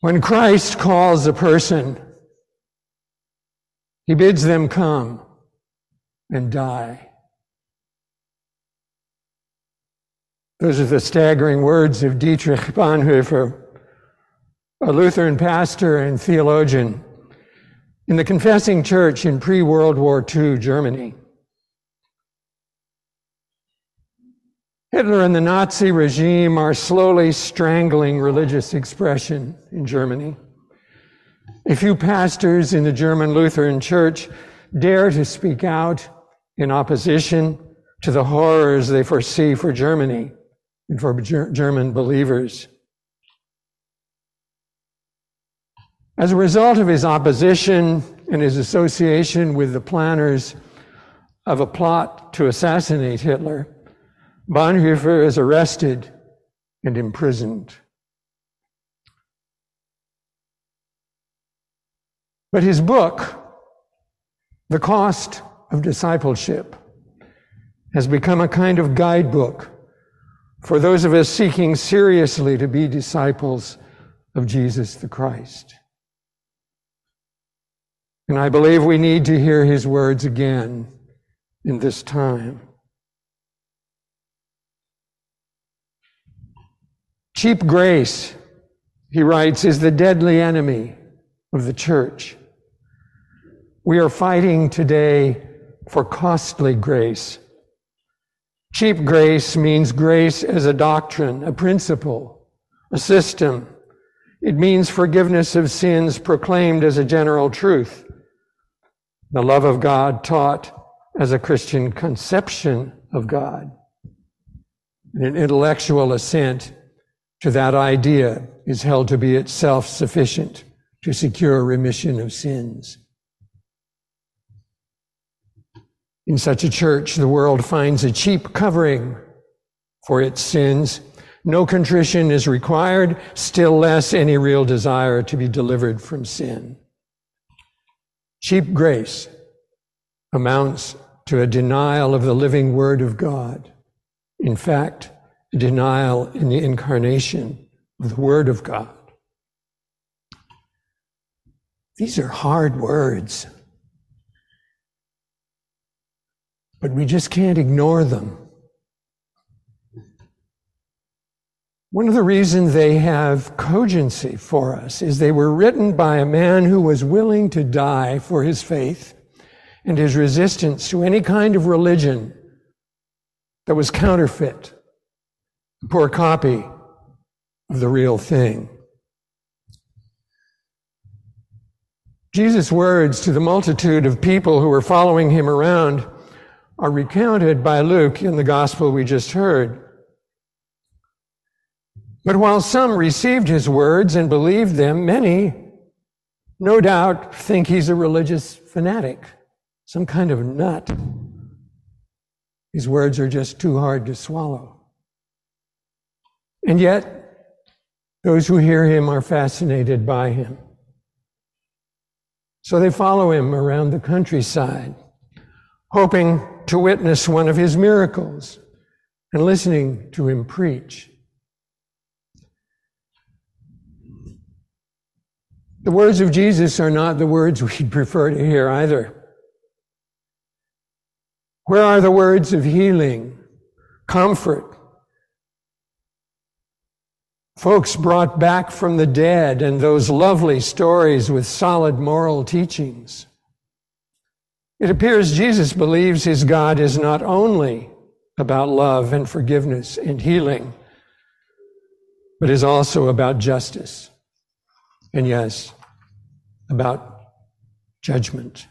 When Christ calls a person, he bids them come and die. Those are the staggering words of Dietrich Bonhoeffer, a Lutheran pastor and theologian in the Confessing Church in pre World War II Germany. Hitler and the Nazi regime are slowly strangling religious expression in Germany. A few pastors in the German Lutheran Church dare to speak out in opposition to the horrors they foresee for Germany and for German believers. As a result of his opposition and his association with the planners of a plot to assassinate Hitler, Bonhoeffer is arrested and imprisoned. But his book, The Cost of Discipleship, has become a kind of guidebook for those of us seeking seriously to be disciples of Jesus the Christ. And I believe we need to hear his words again in this time. Cheap grace, he writes, is the deadly enemy of the church. We are fighting today for costly grace Cheap grace means grace as a doctrine, a principle, a system. It means forgiveness of sins proclaimed as a general truth. The love of God taught as a Christian conception of God. An intellectual assent to that idea is held to be itself sufficient to secure remission of sins. In such a church, the world finds a cheap covering for its sins. No contrition is required, still less any real desire to be delivered from sin. Cheap grace amounts to a denial of the living Word of God. In fact, denial in the incarnation of the Word of God. These are hard words. but we just can't ignore them. One of the reasons they have cogency for us is they were written by a man who was willing to die for his faith and his resistance to any kind of religion that was counterfeit, poor copy of the real thing. Jesus' words to the multitude of people who were following him around are recounted by Luke in the gospel we just heard. But while some received his words and believed them, many, no doubt, think he's a religious fanatic, some kind of nut. His words are just too hard to swallow. And yet, those who hear him are fascinated by him. So they follow him around the countryside, hoping to witness one of his miracles and listening to him preach. The words of Jesus are not the words we'd prefer to hear either. Where are the words of healing, comfort? Folks brought back from the dead and those lovely stories with solid moral teachings. It appears Jesus believes his God is not only about love and forgiveness and healing, but is also about justice. And yes, about judgment.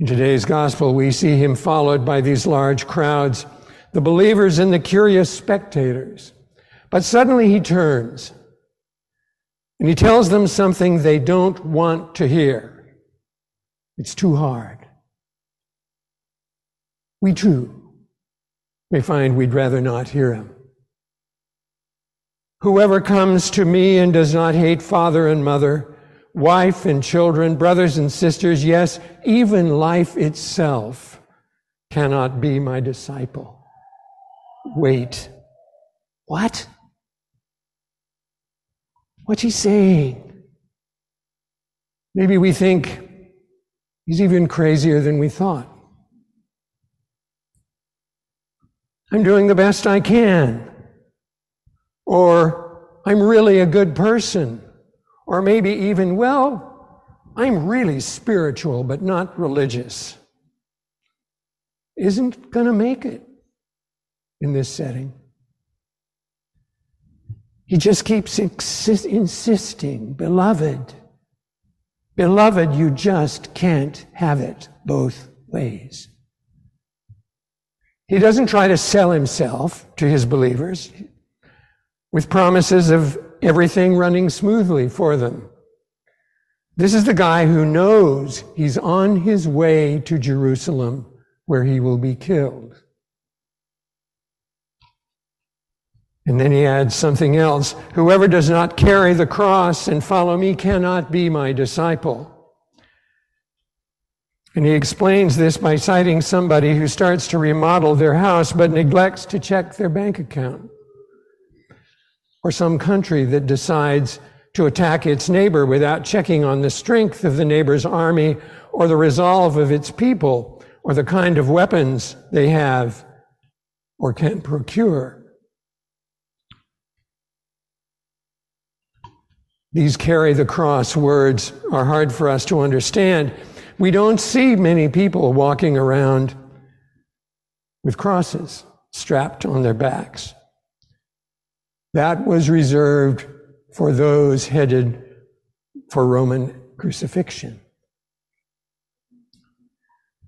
In today's gospel, we see him followed by these large crowds, the believers and the curious spectators. But suddenly he turns and he tells them something they don't want to hear. It's too hard. We too may find we'd rather not hear him. Whoever comes to me and does not hate father and mother, wife and children, brothers and sisters, yes, even life itself, cannot be my disciple. Wait. What? What's he saying? Maybe we think he's even crazier than we thought. I'm doing the best I can. Or I'm really a good person. Or maybe even, well, I'm really spiritual but not religious. Isn't going to make it in this setting. He just keeps insist- insisting, beloved, beloved, you just can't have it both ways. He doesn't try to sell himself to his believers with promises of everything running smoothly for them. This is the guy who knows he's on his way to Jerusalem where he will be killed. And then he adds something else Whoever does not carry the cross and follow me cannot be my disciple. And he explains this by citing somebody who starts to remodel their house but neglects to check their bank account. Or some country that decides to attack its neighbor without checking on the strength of the neighbor's army or the resolve of its people or the kind of weapons they have or can procure. These carry the cross words are hard for us to understand. We don't see many people walking around with crosses strapped on their backs. That was reserved for those headed for Roman crucifixion.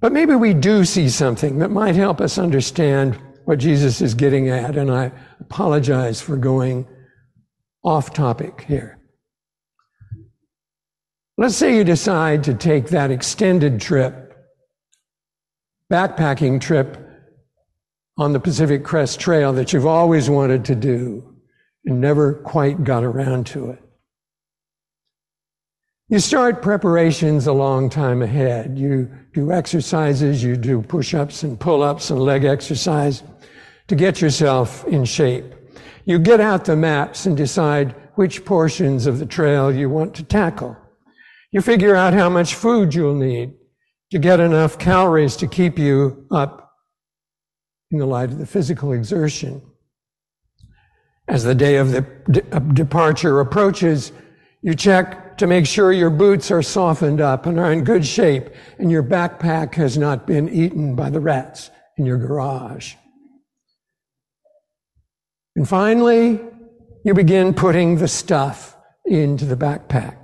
But maybe we do see something that might help us understand what Jesus is getting at, and I apologize for going off topic here. Let's say you decide to take that extended trip, backpacking trip on the Pacific Crest Trail that you've always wanted to do and never quite got around to it. You start preparations a long time ahead. You do exercises, you do push ups and pull ups and leg exercise to get yourself in shape. You get out the maps and decide which portions of the trail you want to tackle. You figure out how much food you'll need to get enough calories to keep you up in the light of the physical exertion. As the day of the de- departure approaches, you check to make sure your boots are softened up and are in good shape and your backpack has not been eaten by the rats in your garage. And finally, you begin putting the stuff into the backpack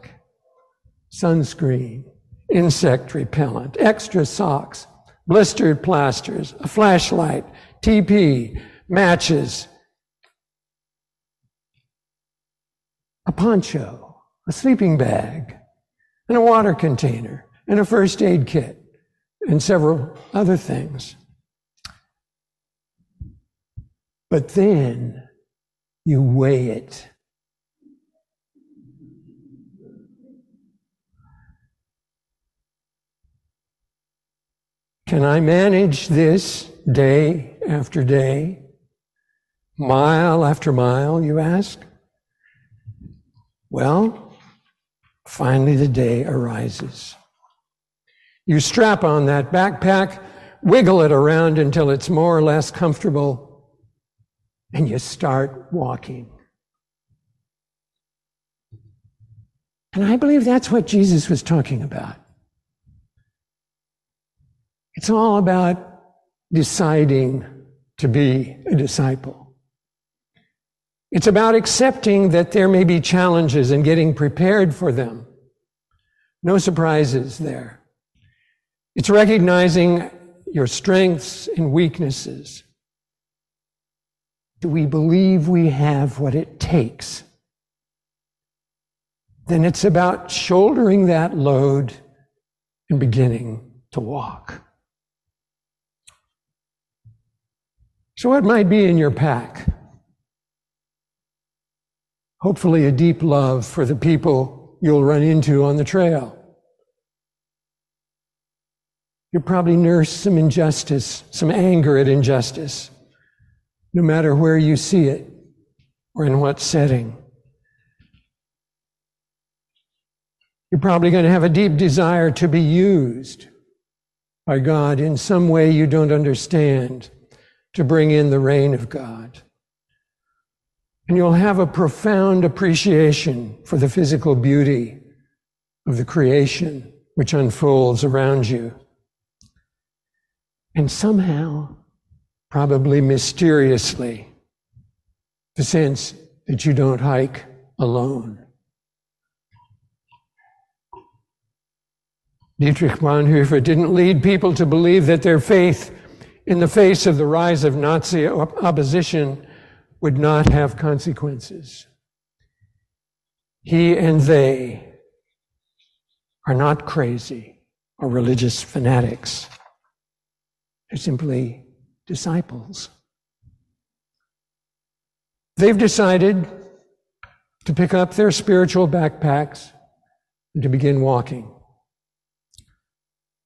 sunscreen, insect repellent, extra socks, blistered plasters, a flashlight, TP, matches, a poncho, a sleeping bag, and a water container, and a first aid kit, and several other things. But then you weigh it Can I manage this day after day, mile after mile, you ask? Well, finally the day arises. You strap on that backpack, wiggle it around until it's more or less comfortable, and you start walking. And I believe that's what Jesus was talking about. It's all about deciding to be a disciple. It's about accepting that there may be challenges and getting prepared for them. No surprises there. It's recognizing your strengths and weaknesses. Do we believe we have what it takes? Then it's about shouldering that load and beginning to walk. So, what might be in your pack? Hopefully, a deep love for the people you'll run into on the trail. You'll probably nurse some injustice, some anger at injustice, no matter where you see it or in what setting. You're probably going to have a deep desire to be used by God in some way you don't understand to bring in the reign of God. And you'll have a profound appreciation for the physical beauty of the creation which unfolds around you. And somehow, probably mysteriously, the sense that you don't hike alone. Dietrich Bonhoeffer didn't lead people to believe that their faith in the face of the rise of Nazi opposition would not have consequences. He and they are not crazy or religious fanatics. They're simply disciples. They've decided to pick up their spiritual backpacks and to begin walking.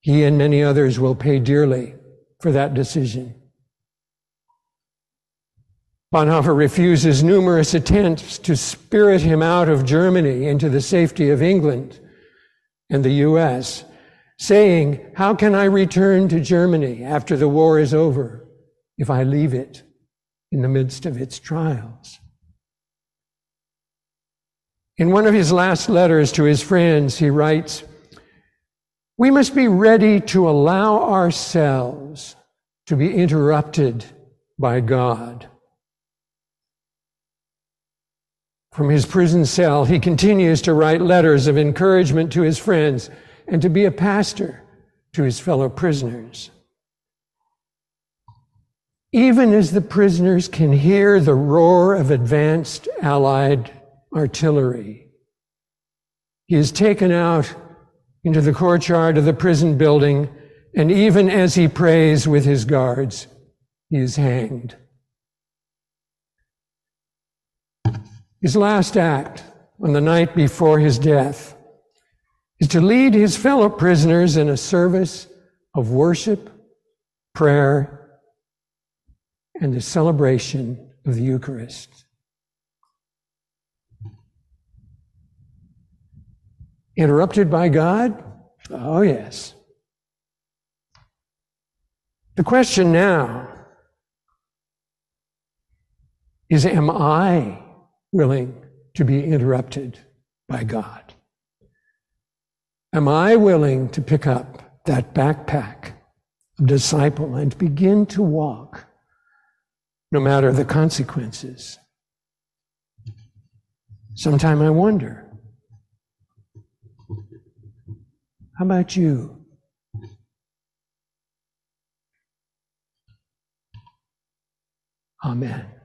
He and many others will pay dearly for that decision. Bonhoeffer refuses numerous attempts to spirit him out of Germany into the safety of England and the US, saying, How can I return to Germany after the war is over if I leave it in the midst of its trials? In one of his last letters to his friends, he writes, we must be ready to allow ourselves to be interrupted by God. From his prison cell, he continues to write letters of encouragement to his friends and to be a pastor to his fellow prisoners. Even as the prisoners can hear the roar of advanced Allied artillery, he is taken out into the courtyard of the prison building, and even as he prays with his guards, he is hanged. His last act on the night before his death is to lead his fellow prisoners in a service of worship, prayer, and the celebration of the Eucharist. Interrupted by God? Oh, yes. The question now is Am I willing to be interrupted by God? Am I willing to pick up that backpack of disciple and begin to walk no matter the consequences? Sometime I wonder How about you? Amen.